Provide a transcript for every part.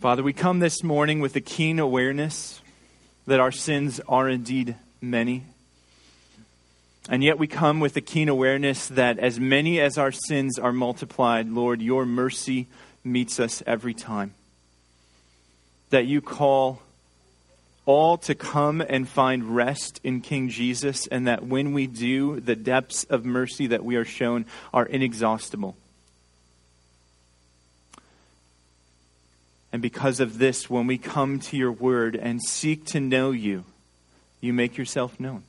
Father, we come this morning with a keen awareness that our sins are indeed many. And yet we come with a keen awareness that as many as our sins are multiplied, Lord, your mercy meets us every time. That you call all to come and find rest in King Jesus, and that when we do, the depths of mercy that we are shown are inexhaustible. And because of this, when we come to your word and seek to know you, you make yourself known.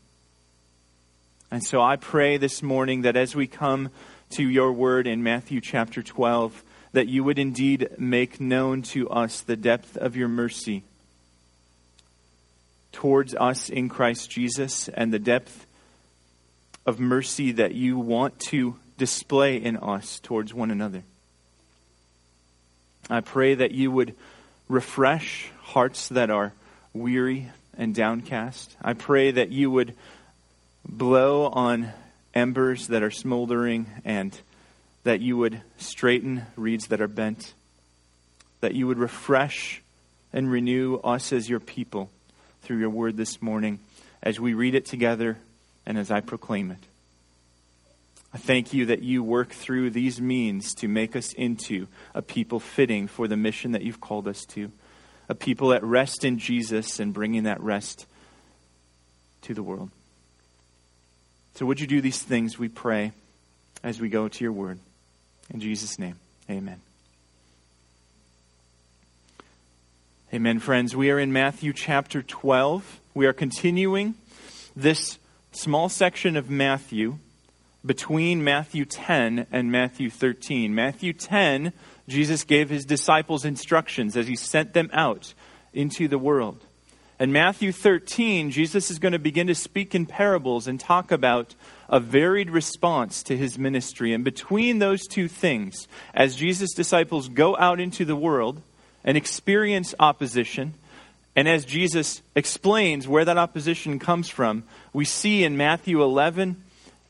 And so I pray this morning that as we come to your word in Matthew chapter 12, that you would indeed make known to us the depth of your mercy towards us in Christ Jesus and the depth of mercy that you want to display in us towards one another. I pray that you would refresh hearts that are weary and downcast. I pray that you would blow on embers that are smoldering and that you would straighten reeds that are bent, that you would refresh and renew us as your people through your word this morning as we read it together and as I proclaim it. I thank you that you work through these means to make us into a people fitting for the mission that you've called us to, a people at rest in Jesus and bringing that rest to the world. So, would you do these things, we pray, as we go to your word? In Jesus' name, amen. Amen, friends. We are in Matthew chapter 12. We are continuing this small section of Matthew between Matthew 10 and Matthew 13. Matthew 10, Jesus gave his disciples instructions as he sent them out into the world. And Matthew 13, Jesus is going to begin to speak in parables and talk about a varied response to his ministry. And between those two things, as Jesus' disciples go out into the world and experience opposition, and as Jesus explains where that opposition comes from, we see in Matthew 11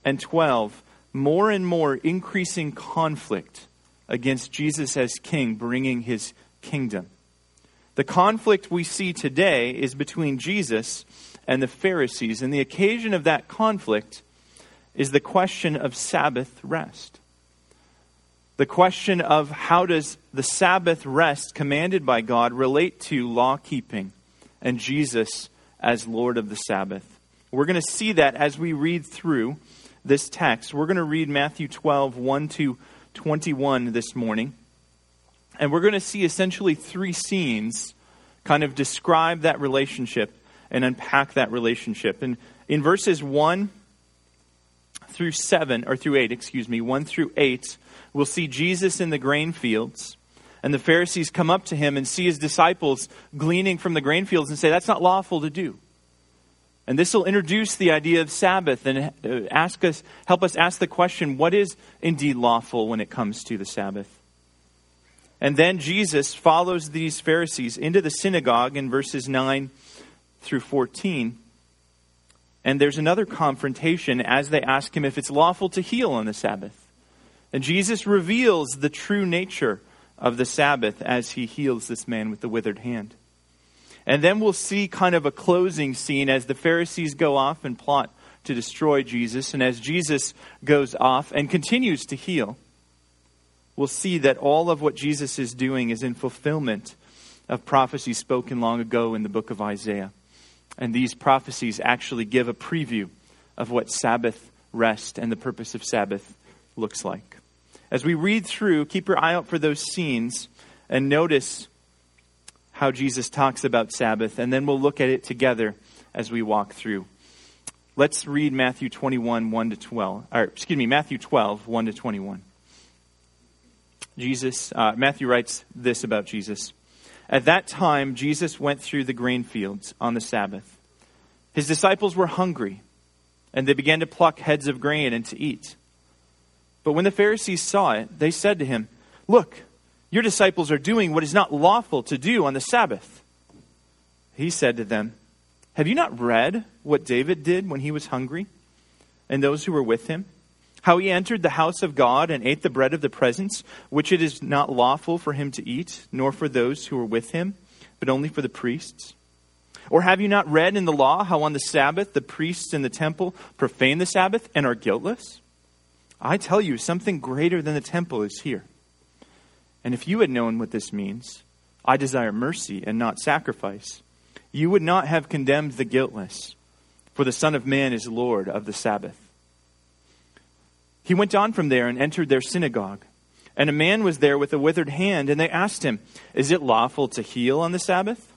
and 12 more and more increasing conflict against Jesus as king, bringing his kingdom. The conflict we see today is between Jesus and the Pharisees, and the occasion of that conflict is the question of Sabbath rest. The question of how does the Sabbath rest commanded by God relate to law keeping and Jesus as Lord of the Sabbath? We're going to see that as we read through this text. We're going to read Matthew 12, 1 to 21 this morning. And we're going to see essentially three scenes kind of describe that relationship and unpack that relationship. And in verses 1 through 7, or through 8, excuse me, 1 through 8, we'll see Jesus in the grain fields. And the Pharisees come up to him and see his disciples gleaning from the grain fields and say, That's not lawful to do. And this will introduce the idea of Sabbath and uh, ask us, help us ask the question what is indeed lawful when it comes to the Sabbath? And then Jesus follows these Pharisees into the synagogue in verses 9 through 14. And there's another confrontation as they ask him if it's lawful to heal on the Sabbath. And Jesus reveals the true nature of the Sabbath as he heals this man with the withered hand. And then we'll see kind of a closing scene as the Pharisees go off and plot to destroy Jesus. And as Jesus goes off and continues to heal, we'll see that all of what Jesus is doing is in fulfillment of prophecies spoken long ago in the book of Isaiah. And these prophecies actually give a preview of what Sabbath rest and the purpose of Sabbath looks like. As we read through, keep your eye out for those scenes and notice how Jesus talks about Sabbath, and then we'll look at it together as we walk through. Let's read Matthew 21, 1 to 12. Or, excuse me, Matthew 12, 1 to 21. Jesus, uh, Matthew writes this about Jesus. At that time, Jesus went through the grain fields on the Sabbath. His disciples were hungry, and they began to pluck heads of grain and to eat. But when the Pharisees saw it, they said to him, Look, your disciples are doing what is not lawful to do on the Sabbath. He said to them, Have you not read what David did when he was hungry, and those who were with him? how he entered the house of God and ate the bread of the presence, which it is not lawful for him to eat, nor for those who were with him, but only for the priests? Or have you not read in the law how on the Sabbath the priests in the temple profane the Sabbath and are guiltless? I tell you, something greater than the temple is here. And if you had known what this means, I desire mercy and not sacrifice, you would not have condemned the guiltless, for the Son of Man is Lord of the Sabbath. He went on from there and entered their synagogue. And a man was there with a withered hand, and they asked him, Is it lawful to heal on the Sabbath?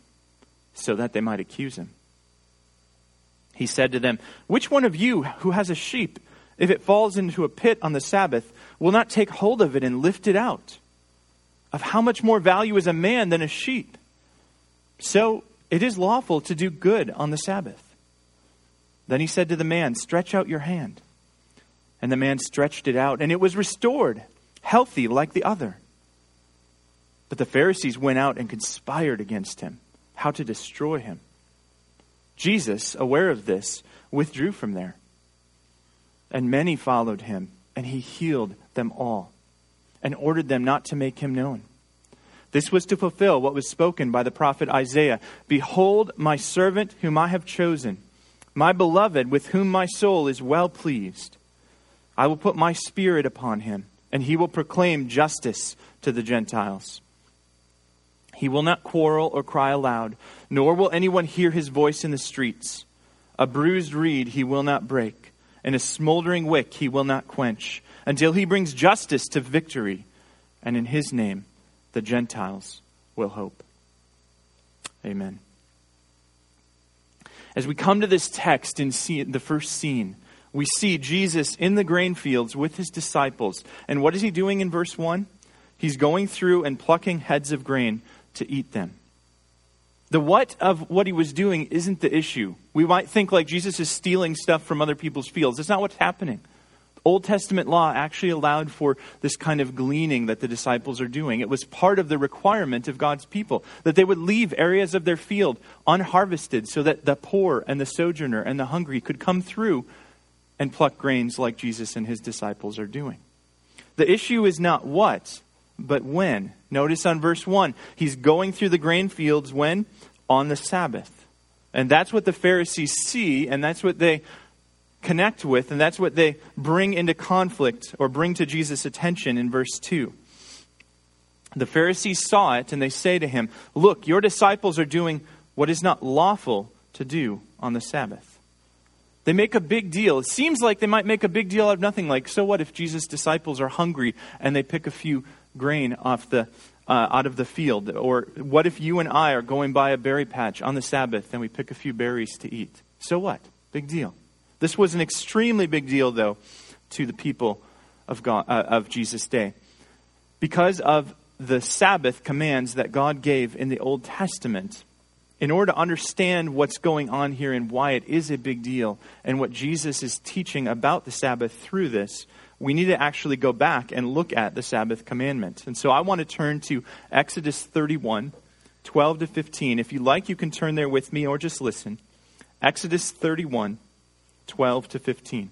So that they might accuse him. He said to them, Which one of you who has a sheep, if it falls into a pit on the Sabbath, will not take hold of it and lift it out? Of how much more value is a man than a sheep? So it is lawful to do good on the Sabbath. Then he said to the man, Stretch out your hand. And the man stretched it out, and it was restored, healthy like the other. But the Pharisees went out and conspired against him, how to destroy him. Jesus, aware of this, withdrew from there. And many followed him, and he healed them all, and ordered them not to make him known. This was to fulfill what was spoken by the prophet Isaiah Behold, my servant whom I have chosen, my beloved with whom my soul is well pleased. I will put my spirit upon him, and he will proclaim justice to the Gentiles. He will not quarrel or cry aloud, nor will anyone hear his voice in the streets. A bruised reed he will not break, and a smoldering wick he will not quench, until he brings justice to victory, and in his name the Gentiles will hope. Amen. As we come to this text in the first scene, we see Jesus in the grain fields with his disciples. And what is he doing in verse 1? He's going through and plucking heads of grain to eat them. The what of what he was doing isn't the issue. We might think like Jesus is stealing stuff from other people's fields. That's not what's happening. Old Testament law actually allowed for this kind of gleaning that the disciples are doing. It was part of the requirement of God's people that they would leave areas of their field unharvested so that the poor and the sojourner and the hungry could come through and pluck grains like Jesus and his disciples are doing. The issue is not what, but when. Notice on verse 1, he's going through the grain fields when? On the Sabbath. And that's what the Pharisees see, and that's what they connect with, and that's what they bring into conflict or bring to Jesus' attention in verse 2. The Pharisees saw it, and they say to him, Look, your disciples are doing what is not lawful to do on the Sabbath. They make a big deal. It seems like they might make a big deal out of nothing. Like, so what if Jesus' disciples are hungry and they pick a few grain off the, uh, out of the field? Or what if you and I are going by a berry patch on the Sabbath and we pick a few berries to eat? So what? Big deal. This was an extremely big deal, though, to the people of, God, uh, of Jesus' day. Because of the Sabbath commands that God gave in the Old Testament in order to understand what's going on here and why it is a big deal and what Jesus is teaching about the Sabbath through this, we need to actually go back and look at the Sabbath commandment. And so I want to turn to Exodus 31, 12 to 15. If you like, you can turn there with me or just listen. Exodus 31, 12 to 15.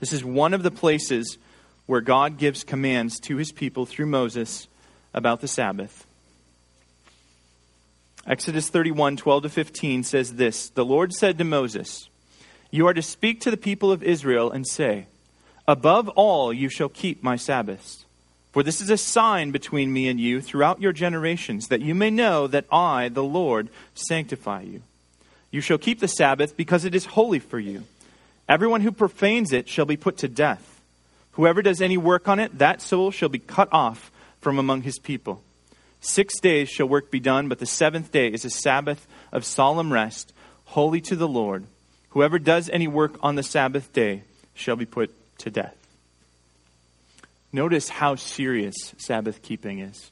This is one of the places where God gives commands to his people through Moses about the Sabbath. Exodus 31, 12 to 15 says this The Lord said to Moses, You are to speak to the people of Israel and say, Above all, you shall keep my Sabbaths. For this is a sign between me and you throughout your generations, that you may know that I, the Lord, sanctify you. You shall keep the Sabbath because it is holy for you. Everyone who profanes it shall be put to death. Whoever does any work on it, that soul shall be cut off from among his people. Six days shall work be done, but the seventh day is a Sabbath of solemn rest, holy to the Lord. Whoever does any work on the Sabbath day shall be put to death. Notice how serious Sabbath keeping is.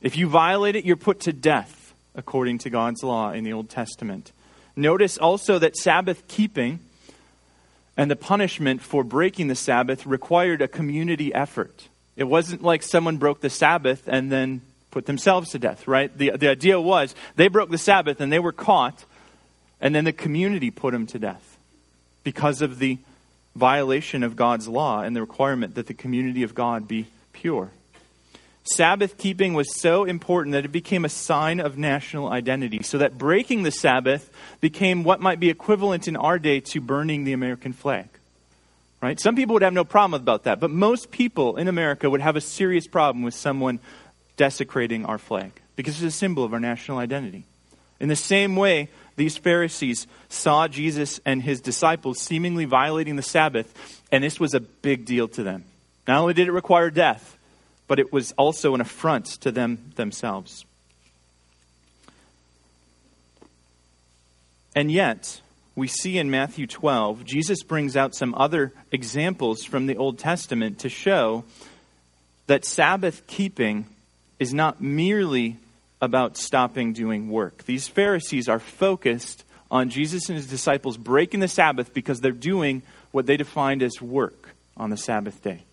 If you violate it, you're put to death, according to God's law in the Old Testament. Notice also that Sabbath keeping and the punishment for breaking the Sabbath required a community effort. It wasn't like someone broke the Sabbath and then put themselves to death, right? The, the idea was they broke the Sabbath and they were caught, and then the community put them to death because of the violation of God's law and the requirement that the community of God be pure. Sabbath keeping was so important that it became a sign of national identity, so that breaking the Sabbath became what might be equivalent in our day to burning the American flag. Right? Some people would have no problem about that, but most people in America would have a serious problem with someone desecrating our flag because it's a symbol of our national identity. In the same way, these Pharisees saw Jesus and his disciples seemingly violating the Sabbath, and this was a big deal to them. Not only did it require death, but it was also an affront to them themselves. And yet, we see in Matthew 12, Jesus brings out some other examples from the Old Testament to show that Sabbath keeping is not merely about stopping doing work. These Pharisees are focused on Jesus and his disciples breaking the Sabbath because they're doing what they defined as work on the Sabbath day.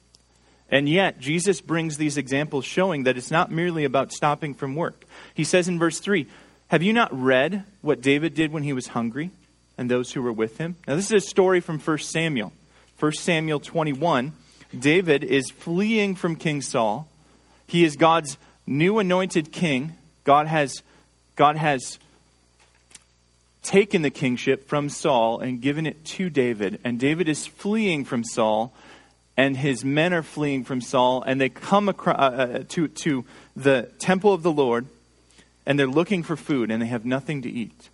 And yet, Jesus brings these examples showing that it's not merely about stopping from work. He says in verse 3 Have you not read what David did when he was hungry and those who were with him? Now, this is a story from 1 Samuel. 1 Samuel 21. David is fleeing from King Saul. He is God's new anointed king. God has, God has taken the kingship from Saul and given it to David. And David is fleeing from Saul and his men are fleeing from Saul, and they come across, uh, uh, to, to the temple of the Lord, and they're looking for food, and they have nothing to eat.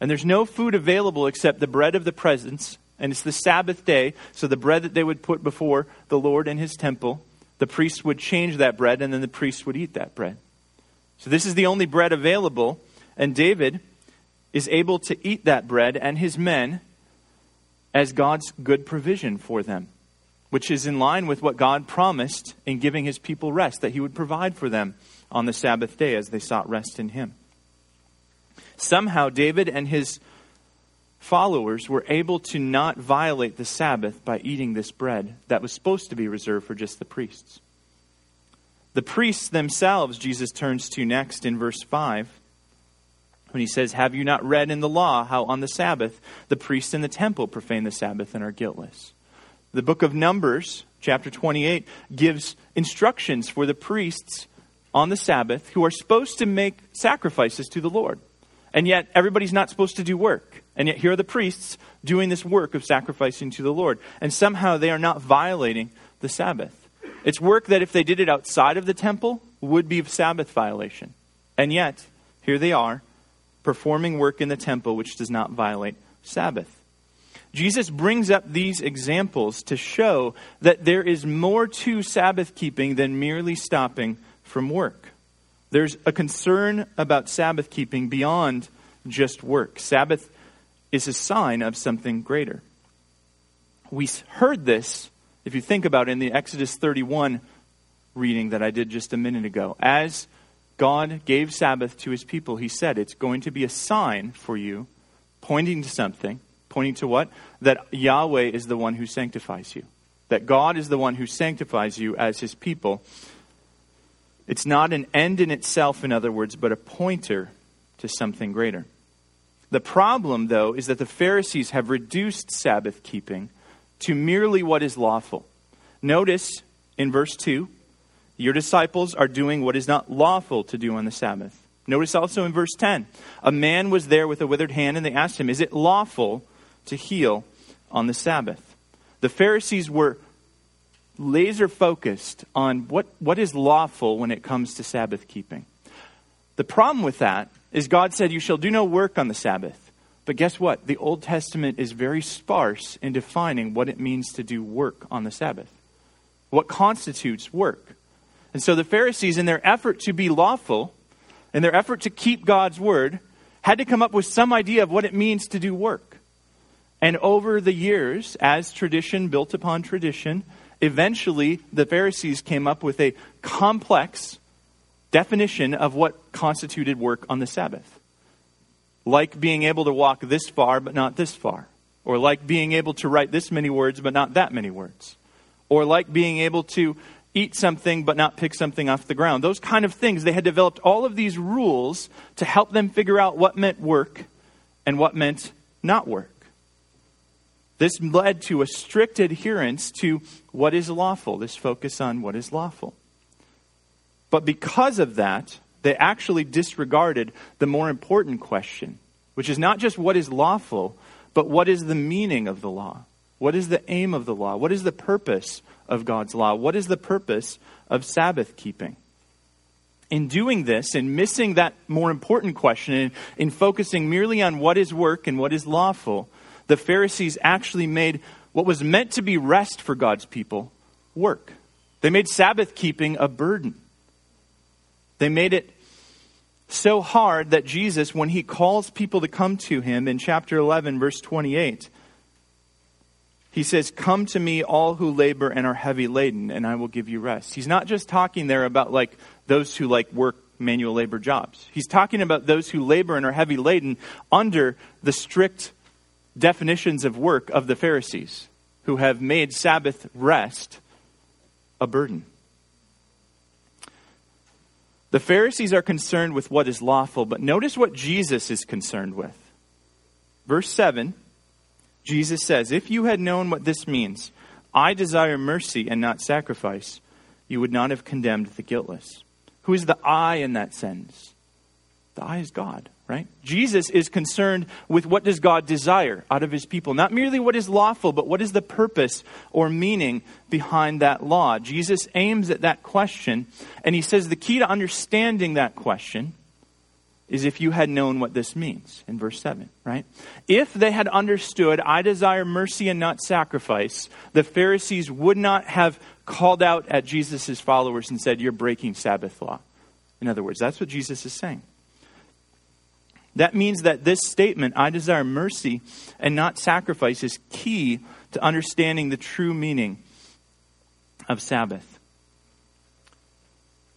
And there's no food available except the bread of the presence, and it's the Sabbath day, so the bread that they would put before the Lord in his temple, the priest would change that bread, and then the priest would eat that bread. So this is the only bread available, and David is able to eat that bread and his men as God's good provision for them which is in line with what God promised in giving his people rest, that he would provide for them on the Sabbath day as they sought rest in him. Somehow, David and his followers were able to not violate the Sabbath by eating this bread that was supposed to be reserved for just the priests. The priests themselves, Jesus turns to next in verse 5 when he says, Have you not read in the law how on the Sabbath the priests in the temple profane the Sabbath and are guiltless? The book of Numbers, chapter 28, gives instructions for the priests on the Sabbath who are supposed to make sacrifices to the Lord. And yet, everybody's not supposed to do work. And yet, here are the priests doing this work of sacrificing to the Lord. And somehow they are not violating the Sabbath. It's work that, if they did it outside of the temple, would be Sabbath violation. And yet, here they are performing work in the temple which does not violate Sabbath. Jesus brings up these examples to show that there is more to Sabbath keeping than merely stopping from work. There's a concern about Sabbath keeping beyond just work. Sabbath is a sign of something greater. We heard this, if you think about it, in the Exodus 31 reading that I did just a minute ago. As God gave Sabbath to his people, he said, It's going to be a sign for you, pointing to something Pointing to what? That Yahweh is the one who sanctifies you. That God is the one who sanctifies you as his people. It's not an end in itself, in other words, but a pointer to something greater. The problem, though, is that the Pharisees have reduced Sabbath keeping to merely what is lawful. Notice in verse 2 your disciples are doing what is not lawful to do on the Sabbath. Notice also in verse 10 a man was there with a withered hand, and they asked him, Is it lawful to heal on the Sabbath. The Pharisees were laser focused on what, what is lawful when it comes to Sabbath keeping. The problem with that is God said, You shall do no work on the Sabbath. But guess what? The Old Testament is very sparse in defining what it means to do work on the Sabbath. What constitutes work? And so the Pharisees, in their effort to be lawful, in their effort to keep God's word, had to come up with some idea of what it means to do work. And over the years, as tradition built upon tradition, eventually the Pharisees came up with a complex definition of what constituted work on the Sabbath. Like being able to walk this far, but not this far. Or like being able to write this many words, but not that many words. Or like being able to eat something, but not pick something off the ground. Those kind of things. They had developed all of these rules to help them figure out what meant work and what meant not work. This led to a strict adherence to what is lawful, this focus on what is lawful. But because of that, they actually disregarded the more important question, which is not just what is lawful, but what is the meaning of the law? What is the aim of the law? What is the purpose of God's law? What is the purpose of Sabbath keeping? In doing this and missing that more important question in focusing merely on what is work and what is lawful, the Pharisees actually made what was meant to be rest for God's people work. They made Sabbath keeping a burden. They made it so hard that Jesus, when he calls people to come to him in chapter 11, verse 28, he says, Come to me, all who labor and are heavy laden, and I will give you rest. He's not just talking there about like those who like work manual labor jobs. He's talking about those who labor and are heavy laden under the strict definitions of work of the Pharisees, who have made Sabbath rest a burden. The Pharisees are concerned with what is lawful, but notice what Jesus is concerned with. Verse 7, Jesus says, If you had known what this means, I desire mercy and not sacrifice, you would not have condemned the guiltless. Who is the I in that sense? The I is God right? Jesus is concerned with what does God desire out of his people, not merely what is lawful, but what is the purpose or meaning behind that law. Jesus aims at that question, and he says the key to understanding that question is if you had known what this means in verse 7, right? If they had understood, I desire mercy and not sacrifice, the Pharisees would not have called out at Jesus' followers and said, You're breaking Sabbath law. In other words, that's what Jesus is saying. That means that this statement, I desire mercy and not sacrifice, is key to understanding the true meaning of Sabbath.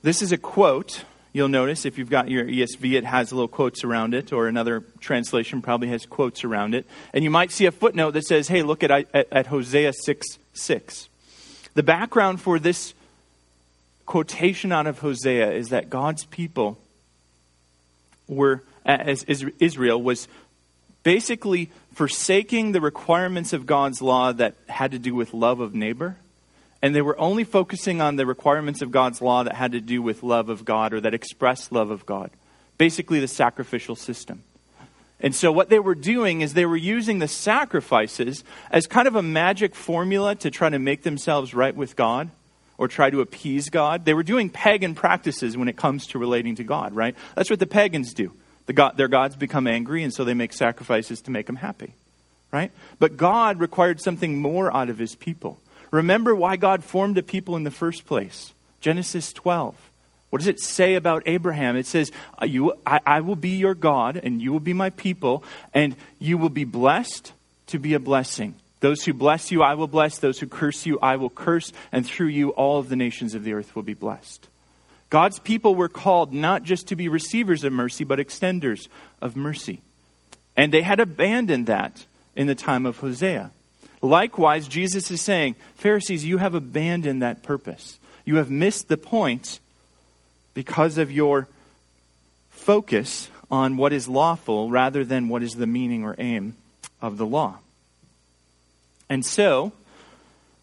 This is a quote. You'll notice if you've got your ESV, it has little quotes around it, or another translation probably has quotes around it. And you might see a footnote that says, hey, look at, at, at Hosea 6 6. The background for this quotation out of Hosea is that God's people were Uh, as Israel was basically forsaking the requirements of God's law that had to do with love of neighbor. And they were only focusing on the requirements of God's law that had to do with love of God or that expressed love of God. Basically, the sacrificial system. And so, what they were doing is they were using the sacrifices as kind of a magic formula to try to make themselves right with God or try to appease God. They were doing pagan practices when it comes to relating to God, right? That's what the pagans do. The God, their gods become angry, and so they make sacrifices to make them happy. Right? But God required something more out of his people. Remember why God formed a people in the first place. Genesis 12. What does it say about Abraham? It says, uh, you, I, I will be your God, and you will be my people, and you will be blessed to be a blessing. Those who bless you, I will bless. Those who curse you, I will curse. And through you, all of the nations of the earth will be blessed. God's people were called not just to be receivers of mercy, but extenders of mercy. And they had abandoned that in the time of Hosea. Likewise, Jesus is saying, Pharisees, you have abandoned that purpose. You have missed the point because of your focus on what is lawful rather than what is the meaning or aim of the law. And so,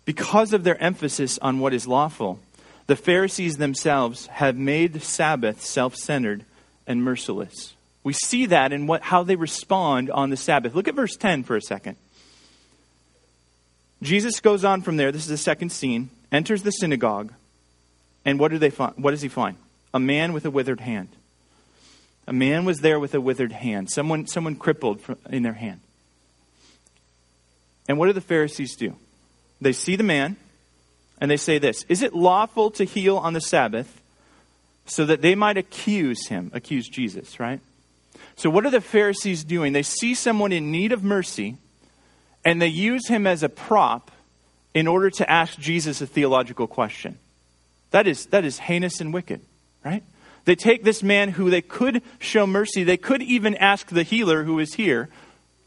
because of their emphasis on what is lawful, the Pharisees themselves have made the Sabbath self centered and merciless. We see that in what, how they respond on the Sabbath. Look at verse 10 for a second. Jesus goes on from there. This is the second scene. Enters the synagogue. And what do they find? What does he find? A man with a withered hand. A man was there with a withered hand. Someone, someone crippled in their hand. And what do the Pharisees do? They see the man and they say this Is it lawful to heal on the Sabbath so that they might accuse him, accuse Jesus, right? So, what are the Pharisees doing? They see someone in need of mercy and they use him as a prop in order to ask Jesus a theological question. That is, that is heinous and wicked, right? They take this man who they could show mercy, they could even ask the healer who is here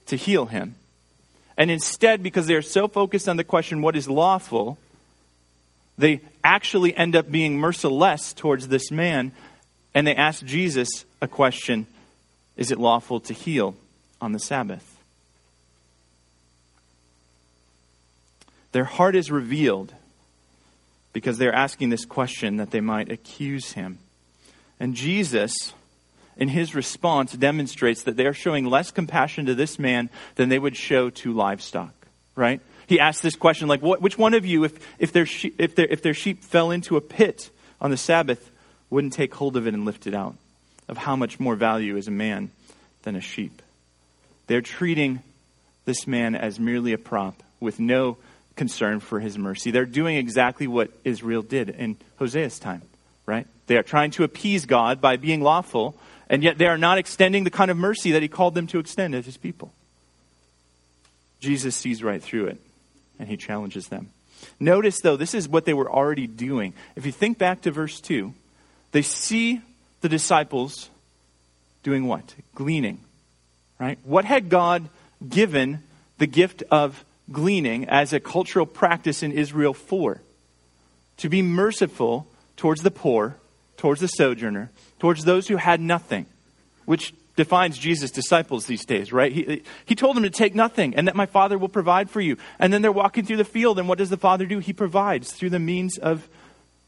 to heal him. And instead, because they are so focused on the question, what is lawful, they actually end up being merciless towards this man, and they ask Jesus a question Is it lawful to heal on the Sabbath? Their heart is revealed because they're asking this question that they might accuse him. And Jesus, in his response, demonstrates that they are showing less compassion to this man than they would show to livestock, right? He asks this question like, what, which one of you, if, if, their she- if, their, if their sheep fell into a pit on the Sabbath, wouldn't take hold of it and lift it out? Of how much more value is a man than a sheep? They're treating this man as merely a prop with no concern for his mercy. They're doing exactly what Israel did in Hosea's time, right? They are trying to appease God by being lawful, and yet they are not extending the kind of mercy that he called them to extend as his people. Jesus sees right through it, and he challenges them. Notice, though, this is what they were already doing. If you think back to verse 2, they see the disciples doing what? Gleaning, right? What had God given the gift of gleaning as a cultural practice in Israel for. To be merciful towards the poor, towards the sojourner, towards those who had nothing, which defines Jesus' disciples these days, right? He, he told them to take nothing and that my Father will provide for you. And then they're walking through the field, and what does the Father do? He provides through the means of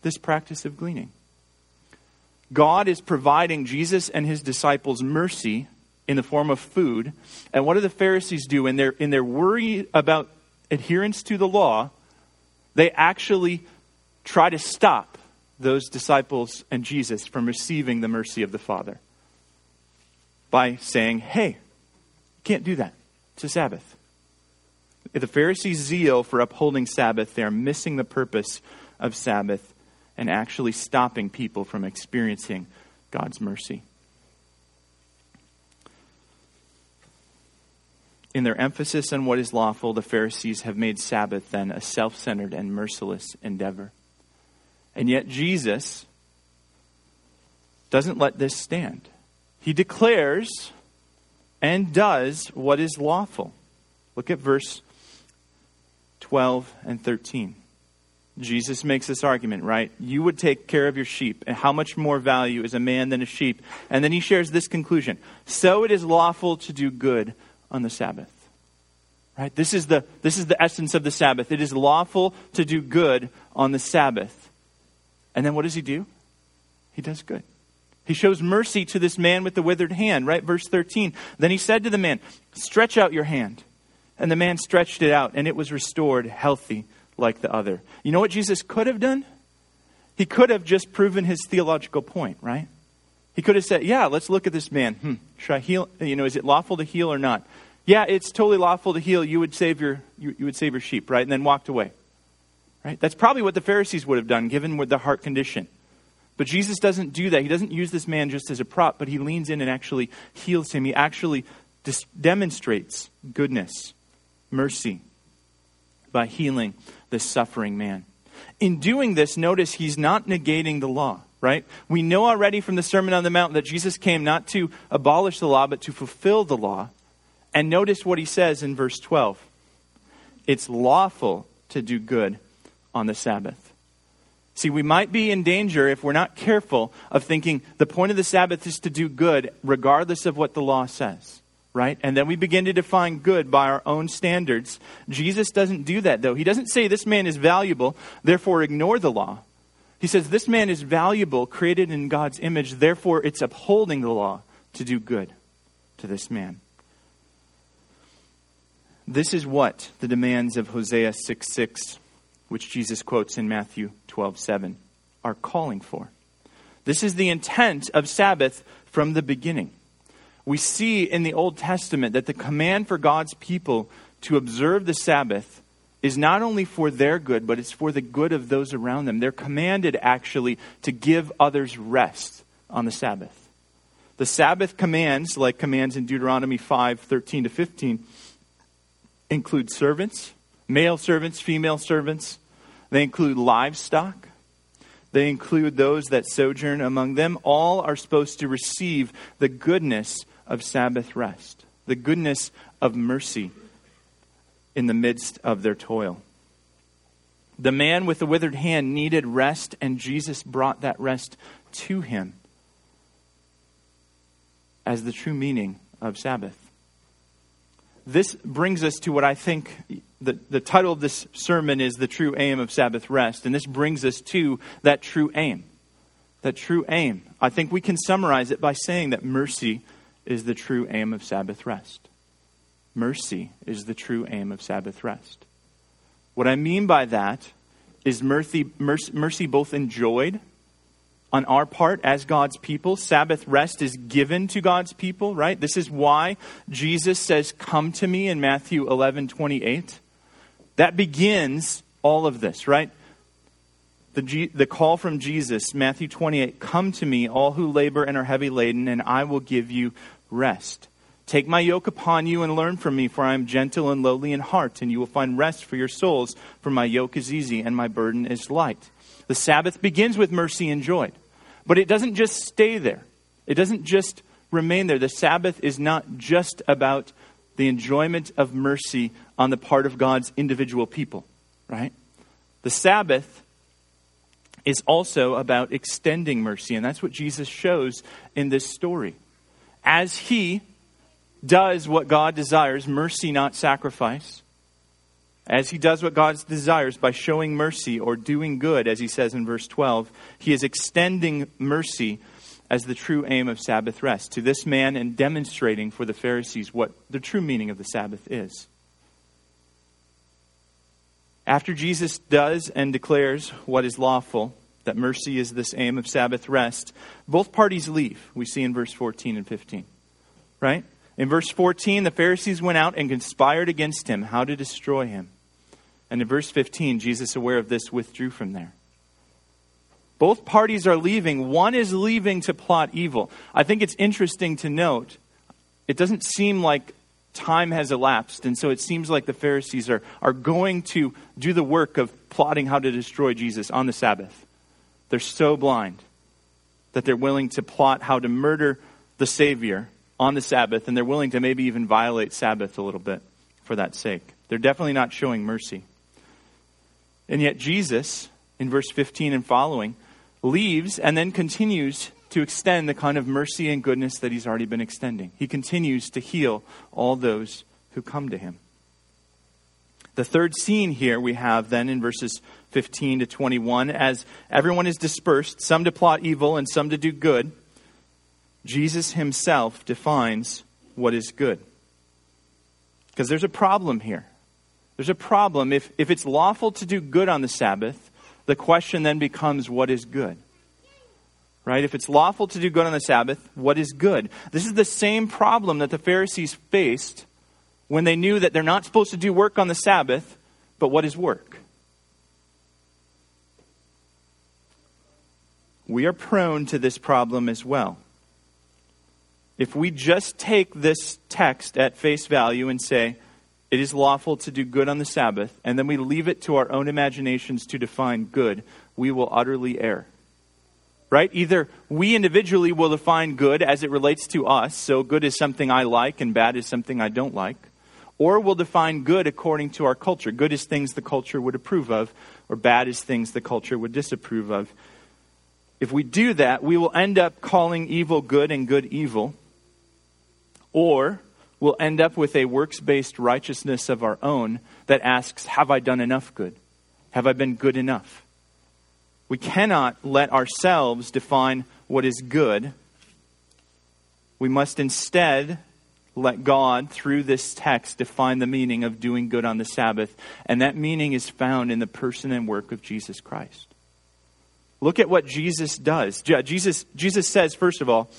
this practice of gleaning. God is providing Jesus and his disciples mercy in the form of food. And what do the Pharisees do in their, in their worry about adherence to the law? They actually try to stop those disciples and Jesus from receiving the mercy of the Father by saying, hey, you can't do that. It's a Sabbath. If the Pharisees' zeal for upholding Sabbath, they are missing the purpose of Sabbath and actually stopping people from experiencing God's mercy. In their emphasis on what is lawful, the Pharisees have made Sabbath then a self centered and merciless endeavor. And yet, Jesus doesn't let this stand. He declares and does what is lawful. Look at verse 12 and 13. Jesus makes this argument, right? You would take care of your sheep, and how much more value is a man than a sheep? And then he shares this conclusion So it is lawful to do good on the Sabbath. Right? This is the this is the essence of the Sabbath. It is lawful to do good on the Sabbath. And then what does he do? He does good. He shows mercy to this man with the withered hand, right? Verse 13. Then he said to the man, Stretch out your hand. And the man stretched it out, and it was restored healthy like the other. You know what Jesus could have done? He could have just proven his theological point, right? He could have said, Yeah, let's look at this man. Hmm, should I heal? You know, is it lawful to heal or not? Yeah, it's totally lawful to heal. You would save your, you, you would save your sheep, right? And then walked away. Right? That's probably what the Pharisees would have done, given the heart condition. But Jesus doesn't do that. He doesn't use this man just as a prop, but he leans in and actually heals him. He actually dis- demonstrates goodness, mercy, by healing this suffering man. In doing this, notice he's not negating the law right? We know already from the Sermon on the Mount that Jesus came not to abolish the law, but to fulfill the law. And notice what he says in verse 12 it's lawful to do good on the Sabbath. See, we might be in danger if we're not careful of thinking the point of the Sabbath is to do good regardless of what the law says, right? And then we begin to define good by our own standards. Jesus doesn't do that, though. He doesn't say this man is valuable, therefore ignore the law. He says, This man is valuable, created in God's image, therefore it's upholding the law to do good to this man. This is what the demands of Hosea 6 6, which Jesus quotes in Matthew 12 7, are calling for. This is the intent of Sabbath from the beginning. We see in the Old Testament that the command for God's people to observe the Sabbath is not only for their good, but it's for the good of those around them. They're commanded actually to give others rest on the Sabbath. The Sabbath commands, like commands in Deuteronomy 5 13 to 15, include servants, male servants, female servants. They include livestock. They include those that sojourn among them. All are supposed to receive the goodness of Sabbath rest, the goodness of mercy in the midst of their toil. The man with the withered hand needed rest, and Jesus brought that rest to him as the true meaning of Sabbath. This brings us to what I think the, the title of this sermon is The True Aim of Sabbath Rest, and this brings us to that true aim. That true aim. I think we can summarize it by saying that mercy is the true aim of Sabbath rest. Mercy is the true aim of Sabbath rest. What I mean by that is mercy, mercy, mercy both enjoyed on our part as God's people. Sabbath rest is given to God's people, right? This is why Jesus says, Come to me in Matthew 11 28. That begins all of this, right? The, G, the call from Jesus, Matthew 28 Come to me, all who labor and are heavy laden, and I will give you rest. Take my yoke upon you and learn from me, for I am gentle and lowly in heart, and you will find rest for your souls, for my yoke is easy and my burden is light. The Sabbath begins with mercy enjoyed, but it doesn't just stay there. It doesn't just remain there. The Sabbath is not just about the enjoyment of mercy on the part of God's individual people, right? The Sabbath is also about extending mercy, and that's what Jesus shows in this story. As he does what God desires, mercy, not sacrifice, as he does what God desires by showing mercy or doing good, as he says in verse 12, he is extending mercy as the true aim of Sabbath rest to this man and demonstrating for the Pharisees what the true meaning of the Sabbath is. After Jesus does and declares what is lawful, that mercy is this aim of Sabbath rest, both parties leave. We see in verse 14 and 15. Right? In verse 14, the Pharisees went out and conspired against him, how to destroy him. And in verse 15, Jesus, aware of this, withdrew from there. Both parties are leaving. One is leaving to plot evil. I think it's interesting to note, it doesn't seem like time has elapsed, and so it seems like the Pharisees are, are going to do the work of plotting how to destroy Jesus on the Sabbath. They're so blind that they're willing to plot how to murder the Savior on the Sabbath, and they're willing to maybe even violate Sabbath a little bit for that sake. They're definitely not showing mercy. And yet, Jesus, in verse 15 and following, leaves and then continues to extend the kind of mercy and goodness that he's already been extending. He continues to heal all those who come to him. The third scene here we have then in verses 15 to 21 as everyone is dispersed, some to plot evil and some to do good, Jesus himself defines what is good. Because there's a problem here. There's a problem. If, if it's lawful to do good on the Sabbath, the question then becomes what is good? Right? If it's lawful to do good on the Sabbath, what is good? This is the same problem that the Pharisees faced when they knew that they're not supposed to do work on the Sabbath, but what is work? We are prone to this problem as well. If we just take this text at face value and say, it is lawful to do good on the Sabbath, and then we leave it to our own imaginations to define good, we will utterly err. Right? Either we individually will define good as it relates to us, so good is something I like and bad is something I don't like, or we'll define good according to our culture. Good is things the culture would approve of, or bad is things the culture would disapprove of. If we do that, we will end up calling evil good and good evil, or we'll end up with a works based righteousness of our own that asks, Have I done enough good? Have I been good enough? We cannot let ourselves define what is good. We must instead let God, through this text, define the meaning of doing good on the Sabbath. And that meaning is found in the person and work of Jesus Christ. Look at what Jesus does. Jesus, Jesus says, first of all,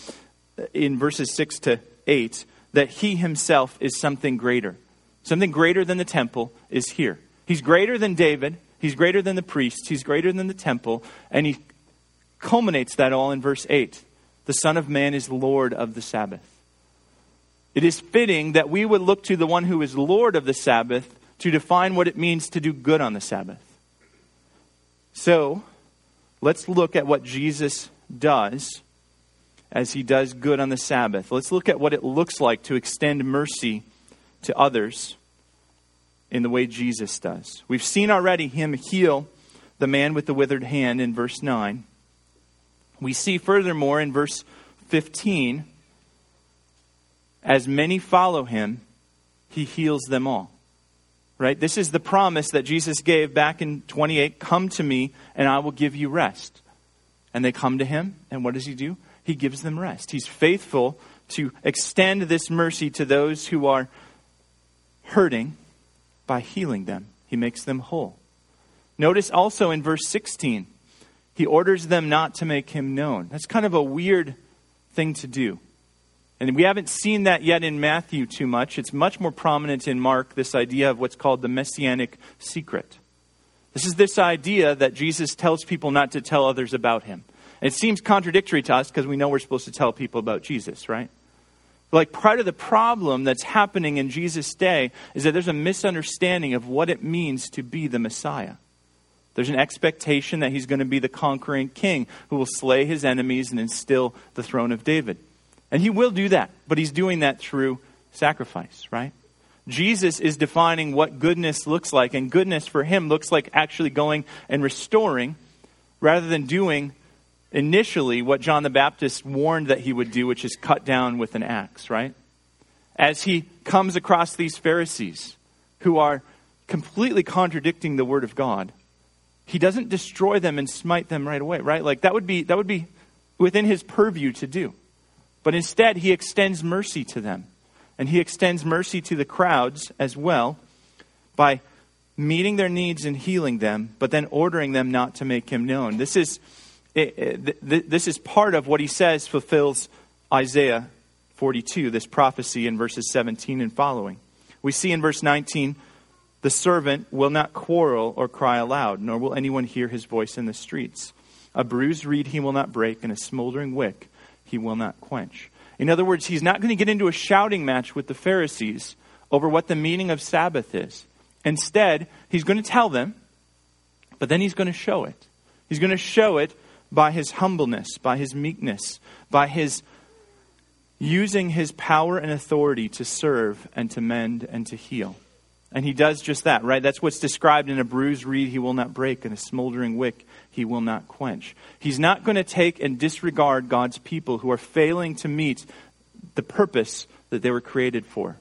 in verses 6 to 8, that he himself is something greater. Something greater than the temple is here. He's greater than David. He's greater than the priests. He's greater than the temple. And he culminates that all in verse 8. The Son of Man is Lord of the Sabbath. It is fitting that we would look to the one who is Lord of the Sabbath to define what it means to do good on the Sabbath. So, let's look at what Jesus does as he does good on the Sabbath. Let's look at what it looks like to extend mercy to others in the way Jesus does. We've seen already him heal the man with the withered hand in verse 9. We see furthermore in verse 15, as many follow him, he heals them all. right? This is the promise that Jesus gave back in 28 Come to me, and I will give you rest. And they come to him, and what does he do? He gives them rest. He's faithful to extend this mercy to those who are hurting by healing them. He makes them whole. Notice also in verse 16, he orders them not to make him known. That's kind of a weird thing to do. And we haven't seen that yet in Matthew too much. It's much more prominent in Mark, this idea of what's called the messianic secret. This is this idea that Jesus tells people not to tell others about him. It seems contradictory to us because we know we're supposed to tell people about Jesus, right? Like part of the problem that's happening in Jesus' day is that there's a misunderstanding of what it means to be the Messiah. There's an expectation that he's going to be the conquering king who will slay his enemies and instill the throne of David. And he will do that, but he's doing that through sacrifice, right? Jesus is defining what goodness looks like, and goodness for him looks like actually going and restoring rather than doing initially what John the Baptist warned that he would do, which is cut down with an axe, right? As he comes across these Pharisees who are completely contradicting the word of God, he doesn't destroy them and smite them right away, right? Like that would be that would be within his purview to do. But instead, he extends mercy to them. And he extends mercy to the crowds as well by meeting their needs and healing them, but then ordering them not to make him known. This is, this is part of what he says fulfills Isaiah 42, this prophecy in verses 17 and following. We see in verse 19, the servant will not quarrel or cry aloud, nor will anyone hear his voice in the streets. A bruised reed he will not break, and a smoldering wick he will not quench. In other words, he's not going to get into a shouting match with the Pharisees over what the meaning of Sabbath is. Instead, he's going to tell them, but then he's going to show it. He's going to show it by his humbleness, by his meekness, by his using his power and authority to serve and to mend and to heal. And he does just that, right? That's what's described in a bruised reed he will not break, and a smoldering wick he will not quench. He's not going to take and disregard God's people who are failing to meet the purpose that they were created for.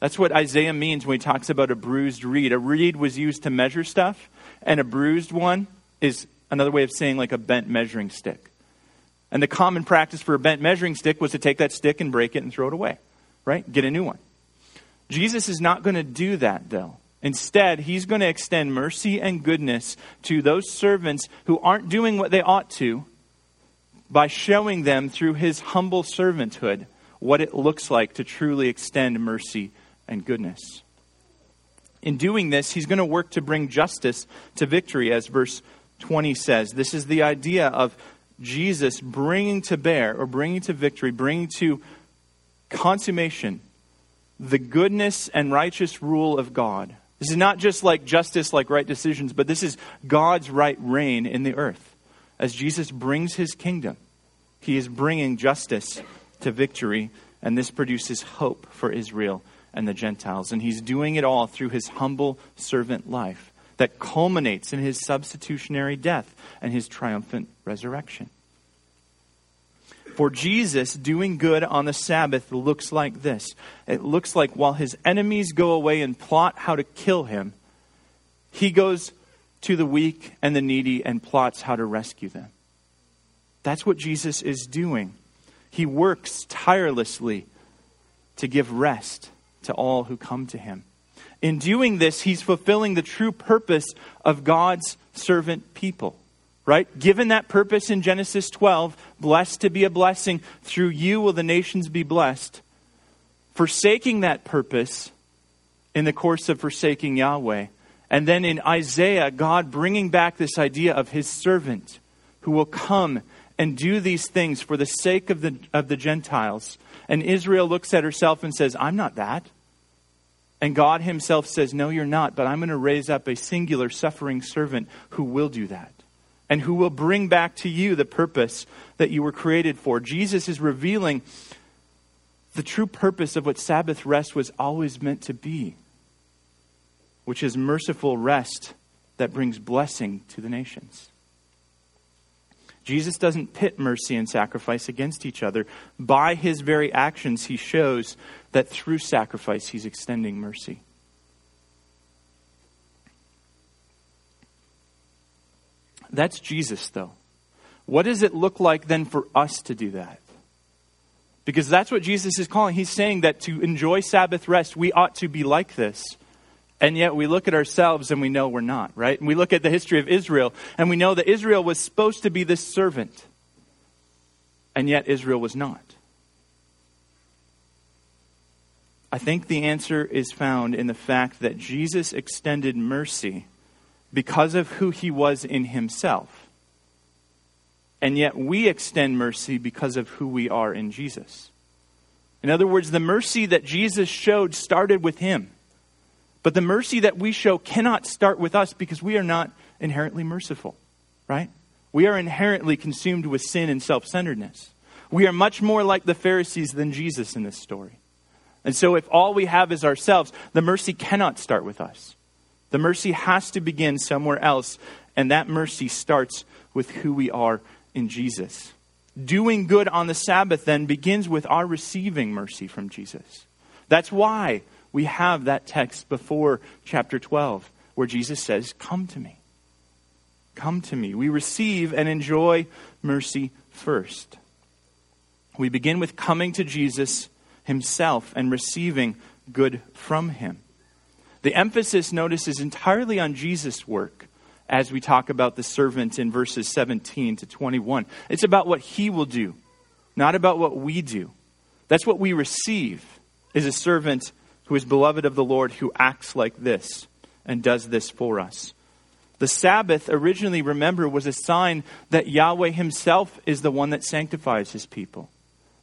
That's what Isaiah means when he talks about a bruised reed. A reed was used to measure stuff, and a bruised one is another way of saying like a bent measuring stick. And the common practice for a bent measuring stick was to take that stick and break it and throw it away, right? Get a new one. Jesus is not going to do that, though. Instead, he's going to extend mercy and goodness to those servants who aren't doing what they ought to by showing them through his humble servanthood what it looks like to truly extend mercy and goodness. In doing this, he's going to work to bring justice to victory, as verse 20 says. This is the idea of Jesus bringing to bear, or bringing to victory, bringing to consummation the goodness and righteous rule of God. This is not just like justice, like right decisions, but this is God's right reign in the earth. As Jesus brings his kingdom, he is bringing justice to victory, and this produces hope for Israel and the Gentiles. And he's doing it all through his humble servant life that culminates in his substitutionary death and his triumphant resurrection. For Jesus, doing good on the Sabbath looks like this it looks like while his enemies go away and plot how to kill him, he goes to the weak and the needy and plots how to rescue them. That's what Jesus is doing. He works tirelessly to give rest to all who come to him. In doing this, he's fulfilling the true purpose of God's servant people right? Given that purpose in Genesis 12, blessed to be a blessing, through you will the nations be blessed. Forsaking that purpose in the course of forsaking Yahweh. And then in Isaiah, God bringing back this idea of his servant who will come and do these things for the sake of the, of the Gentiles. And Israel looks at herself and says, I'm not that. And God himself says, No, you're not, but I'm going to raise up a singular suffering servant who will do that and who will bring back to you the purpose that you were created for. Jesus is revealing the true purpose of what Sabbath rest was always meant to be, which is merciful rest that brings blessing to the nations. Jesus doesn't pit mercy and sacrifice against each other. By his very actions, he shows that through sacrifice, he's extending mercy. That's Jesus, though. What does it look like then for us to do that? Because that's what Jesus is calling. He's saying that to enjoy Sabbath rest, we ought to be like this. And yet we look at ourselves and we know we're not, right? And we look at the history of Israel and we know that Israel was supposed to be this servant. And yet Israel was not. I think the answer is found in the fact that Jesus extended mercy because of who he was in himself. And yet we extend mercy because of who we are in Jesus. In other words, the mercy that Jesus showed started with him. But the mercy that we show cannot start with us because we are not inherently merciful, right? We are inherently consumed with sin and self centeredness. We are much more like the Pharisees than Jesus in this story. And so, if all we have is ourselves, the mercy cannot start with us. The mercy has to begin somewhere else, and that mercy starts with who we are in Jesus. Doing good on the Sabbath then begins with our receiving mercy from Jesus. That's why we have that text before chapter 12 where Jesus says, Come to me. Come to me. We receive and enjoy mercy first. We begin with coming to Jesus himself and receiving good from him. The emphasis, notice, is entirely on Jesus' work as we talk about the servant in verses 17 to 21. It's about what he will do, not about what we do. That's what we receive is a servant who is beloved of the Lord who acts like this and does this for us. The Sabbath originally, remember, was a sign that Yahweh himself is the one that sanctifies his people.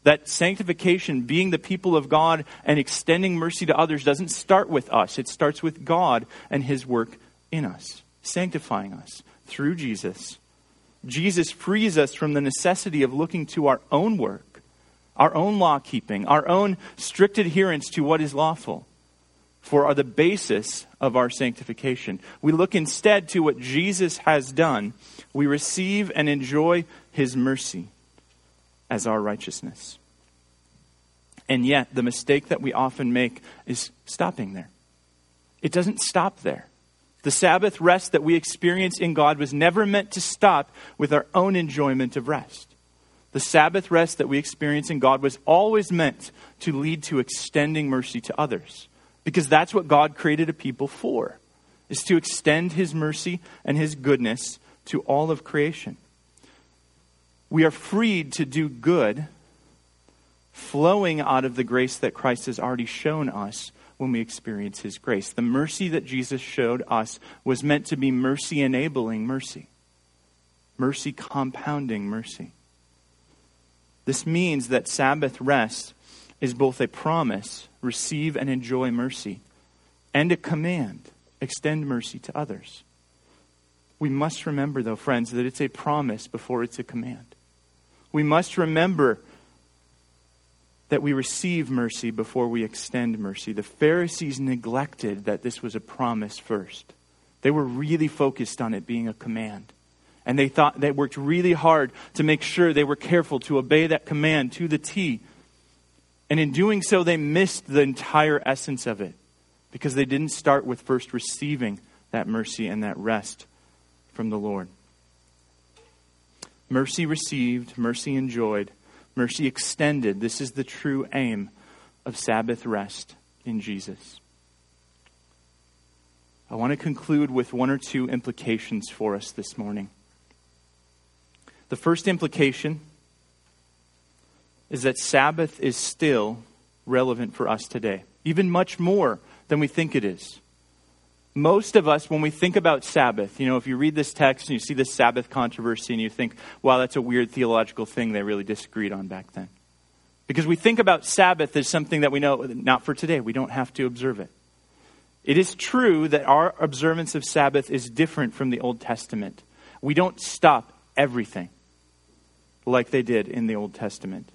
That sanctification, being the people of God and extending mercy to others, doesn't start with us. It starts with God and his work in us, sanctifying us through Jesus. Jesus frees us from the necessity of looking to our own work our own law keeping, our own strict adherence to what is lawful, for are the basis of our sanctification. We look instead to what Jesus has done. We receive and enjoy his mercy as our righteousness. And yet, the mistake that we often make is stopping there. It doesn't stop there. The Sabbath rest that we experience in God was never meant to stop with our own enjoyment of rest. The Sabbath rest that we experience in God was always meant to lead to extending mercy to others. Because that's what God created a people for, is to extend his mercy and his goodness to all of creation. We are freed to do good, flowing out of the grace that Christ has already shown us when we experience his grace. The mercy that Jesus showed us was meant to be mercy enabling mercy, mercy compounding mercy. This means that Sabbath rest is both a promise, receive and enjoy mercy, and a command, extend mercy to others. We must remember, though, friends, that it's a promise before it's a command. We must remember that we receive mercy before we extend mercy. The Pharisees neglected that this was a promise first, they were really focused on it being a command. And they thought they worked really hard to make sure they were careful to obey that command to the T. And in doing so, they missed the entire essence of it because they didn't start with first receiving that mercy and that rest from the Lord. Mercy received, mercy enjoyed, mercy extended. This is the true aim of Sabbath rest in Jesus. I want to conclude with one or two implications for us this morning. The first implication is that Sabbath is still relevant for us today, even much more than we think it is. Most of us, when we think about Sabbath, you know, if you read this text and you see this Sabbath controversy and you think, wow, that's a weird theological thing they really disagreed on back then. Because we think about Sabbath as something that we know, not for today, we don't have to observe it. It is true that our observance of Sabbath is different from the Old Testament. We don't stop everything like they did in the Old Testament.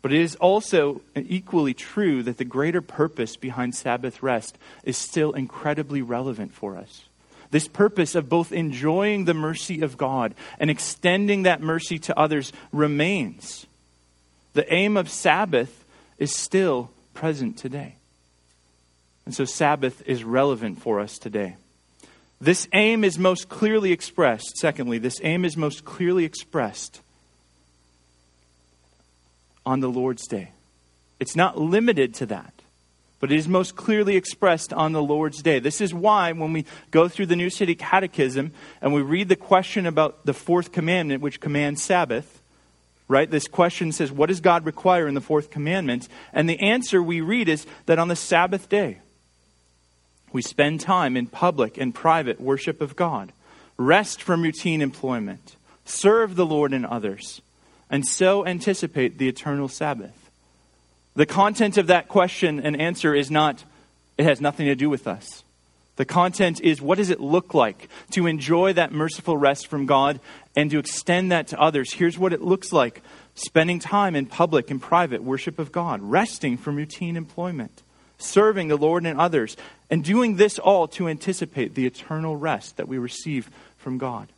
But it is also equally true that the greater purpose behind Sabbath rest is still incredibly relevant for us. This purpose of both enjoying the mercy of God and extending that mercy to others remains. The aim of Sabbath is still present today. And so Sabbath is relevant for us today. This aim is most clearly expressed, secondly, this aim is most clearly expressed on the Lord's day. It's not limited to that, but it is most clearly expressed on the Lord's day. This is why, when we go through the New City Catechism and we read the question about the fourth commandment, which commands Sabbath, right? This question says, What does God require in the fourth commandment? And the answer we read is that on the Sabbath day, we spend time in public and private worship of God, rest from routine employment, serve the Lord and others, and so anticipate the eternal Sabbath. The content of that question and answer is not, it has nothing to do with us. The content is what does it look like to enjoy that merciful rest from God and to extend that to others? Here's what it looks like spending time in public and private worship of God, resting from routine employment, serving the Lord and others, and doing this all to anticipate the eternal rest that we receive from God.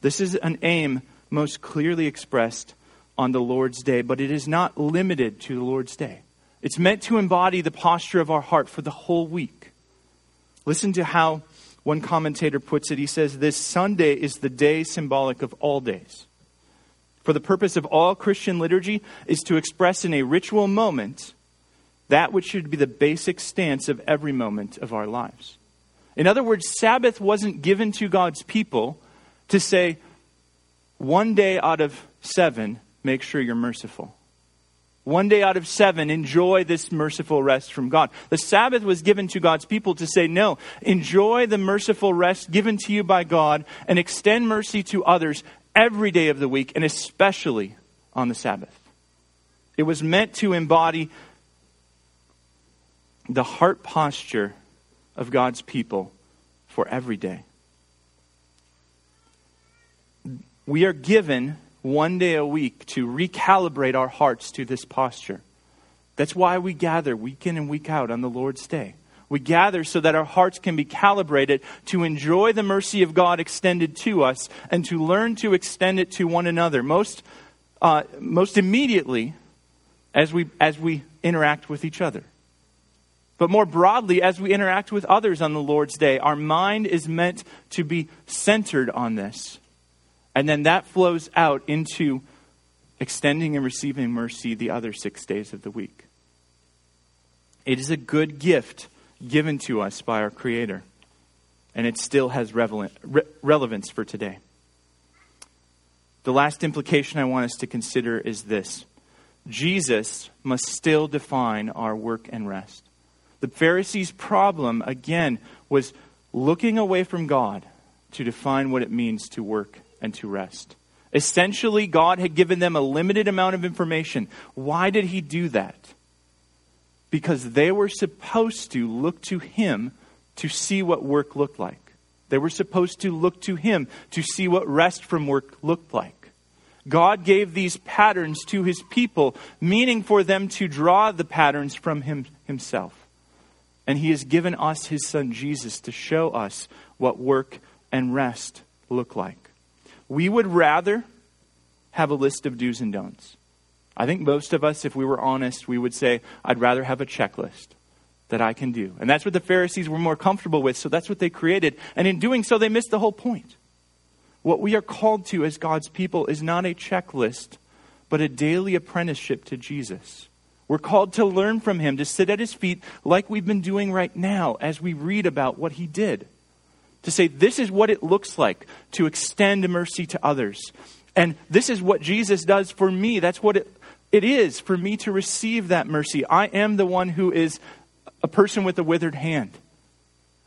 This is an aim most clearly expressed on the Lord's day, but it is not limited to the Lord's day. It's meant to embody the posture of our heart for the whole week. Listen to how one commentator puts it. He says, This Sunday is the day symbolic of all days. For the purpose of all Christian liturgy is to express in a ritual moment that which should be the basic stance of every moment of our lives. In other words, Sabbath wasn't given to God's people to say, one day out of seven, make sure you're merciful. One day out of seven, enjoy this merciful rest from God. The Sabbath was given to God's people to say, no, enjoy the merciful rest given to you by God and extend mercy to others every day of the week and especially on the Sabbath. It was meant to embody the heart posture of God's people for every day. We are given one day a week to recalibrate our hearts to this posture. That's why we gather week in and week out on the Lord's day. We gather so that our hearts can be calibrated to enjoy the mercy of God extended to us and to learn to extend it to one another. Most, uh, most immediately as we, as we interact with each other. But more broadly, as we interact with others on the Lord's Day, our mind is meant to be centered on this. And then that flows out into extending and receiving mercy the other six days of the week. It is a good gift given to us by our Creator, and it still has relevant, re- relevance for today. The last implication I want us to consider is this Jesus must still define our work and rest. The Pharisees' problem, again, was looking away from God to define what it means to work and to rest. Essentially, God had given them a limited amount of information. Why did He do that? Because they were supposed to look to Him to see what work looked like. They were supposed to look to Him to see what rest from work looked like. God gave these patterns to His people, meaning for them to draw the patterns from Him Himself. And He has given us His Son Jesus to show us what work and rest look like. We would rather have a list of do's and don'ts. I think most of us, if we were honest, we would say, I'd rather have a checklist that I can do. And that's what the Pharisees were more comfortable with, so that's what they created. And in doing so, they missed the whole point. What we are called to as God's people is not a checklist, but a daily apprenticeship to Jesus. We're called to learn from him, to sit at his feet like we've been doing right now as we read about what he did. To say, this is what it looks like to extend mercy to others. And this is what Jesus does for me. That's what it, it is for me to receive that mercy. I am the one who is a person with a withered hand,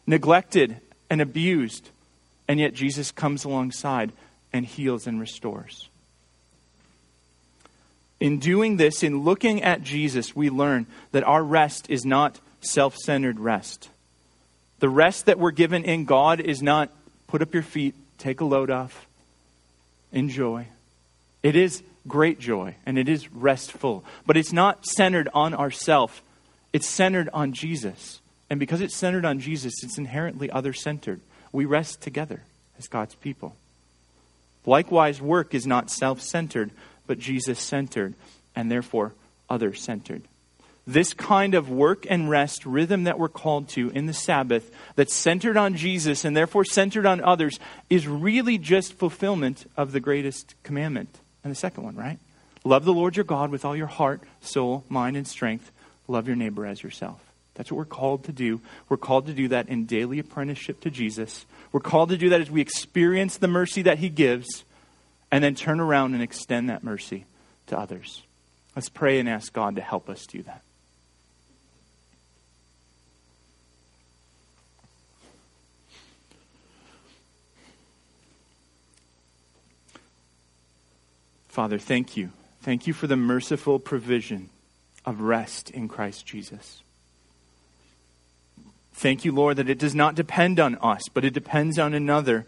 neglected and abused. And yet Jesus comes alongside and heals and restores. In doing this, in looking at Jesus, we learn that our rest is not self centered rest. The rest that we're given in God is not put up your feet, take a load off, enjoy. It is great joy and it is restful, but it's not centered on ourself. It's centered on Jesus. And because it's centered on Jesus, it's inherently other centered. We rest together as God's people. Likewise, work is not self centered, but Jesus centered and therefore other centered. this kind of work and rest rhythm that we're called to in the Sabbath, that's centered on Jesus and therefore centered on others, is really just fulfillment of the greatest commandment and the second one, right? Love the Lord your God with all your heart, soul, mind, and strength. Love your neighbor as yourself. That's what we're called to do. We're called to do that in daily apprenticeship to Jesus. We're called to do that as we experience the mercy that he gives and then turn around and extend that mercy to others. Let's pray and ask God to help us do that. Father, thank you. Thank you for the merciful provision of rest in Christ Jesus. Thank you, Lord, that it does not depend on us, but it depends on another,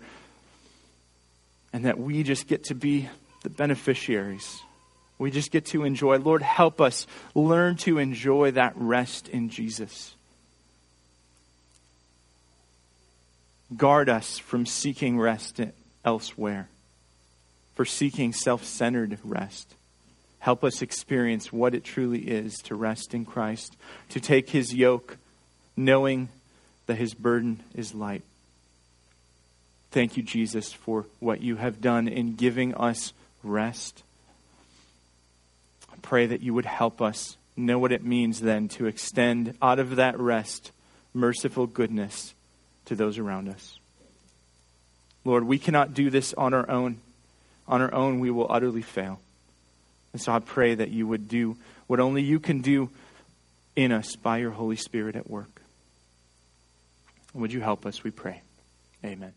and that we just get to be the beneficiaries. We just get to enjoy. Lord, help us learn to enjoy that rest in Jesus. Guard us from seeking rest elsewhere for seeking self centered rest. Help us experience what it truly is to rest in Christ, to take his yoke, knowing that his burden is light. Thank you, Jesus, for what you have done in giving us rest. I pray that you would help us know what it means then to extend out of that rest merciful goodness to those around us. Lord, we cannot do this on our own. On our own, we will utterly fail. And so I pray that you would do what only you can do in us by your Holy Spirit at work. Would you help us, we pray? Amen.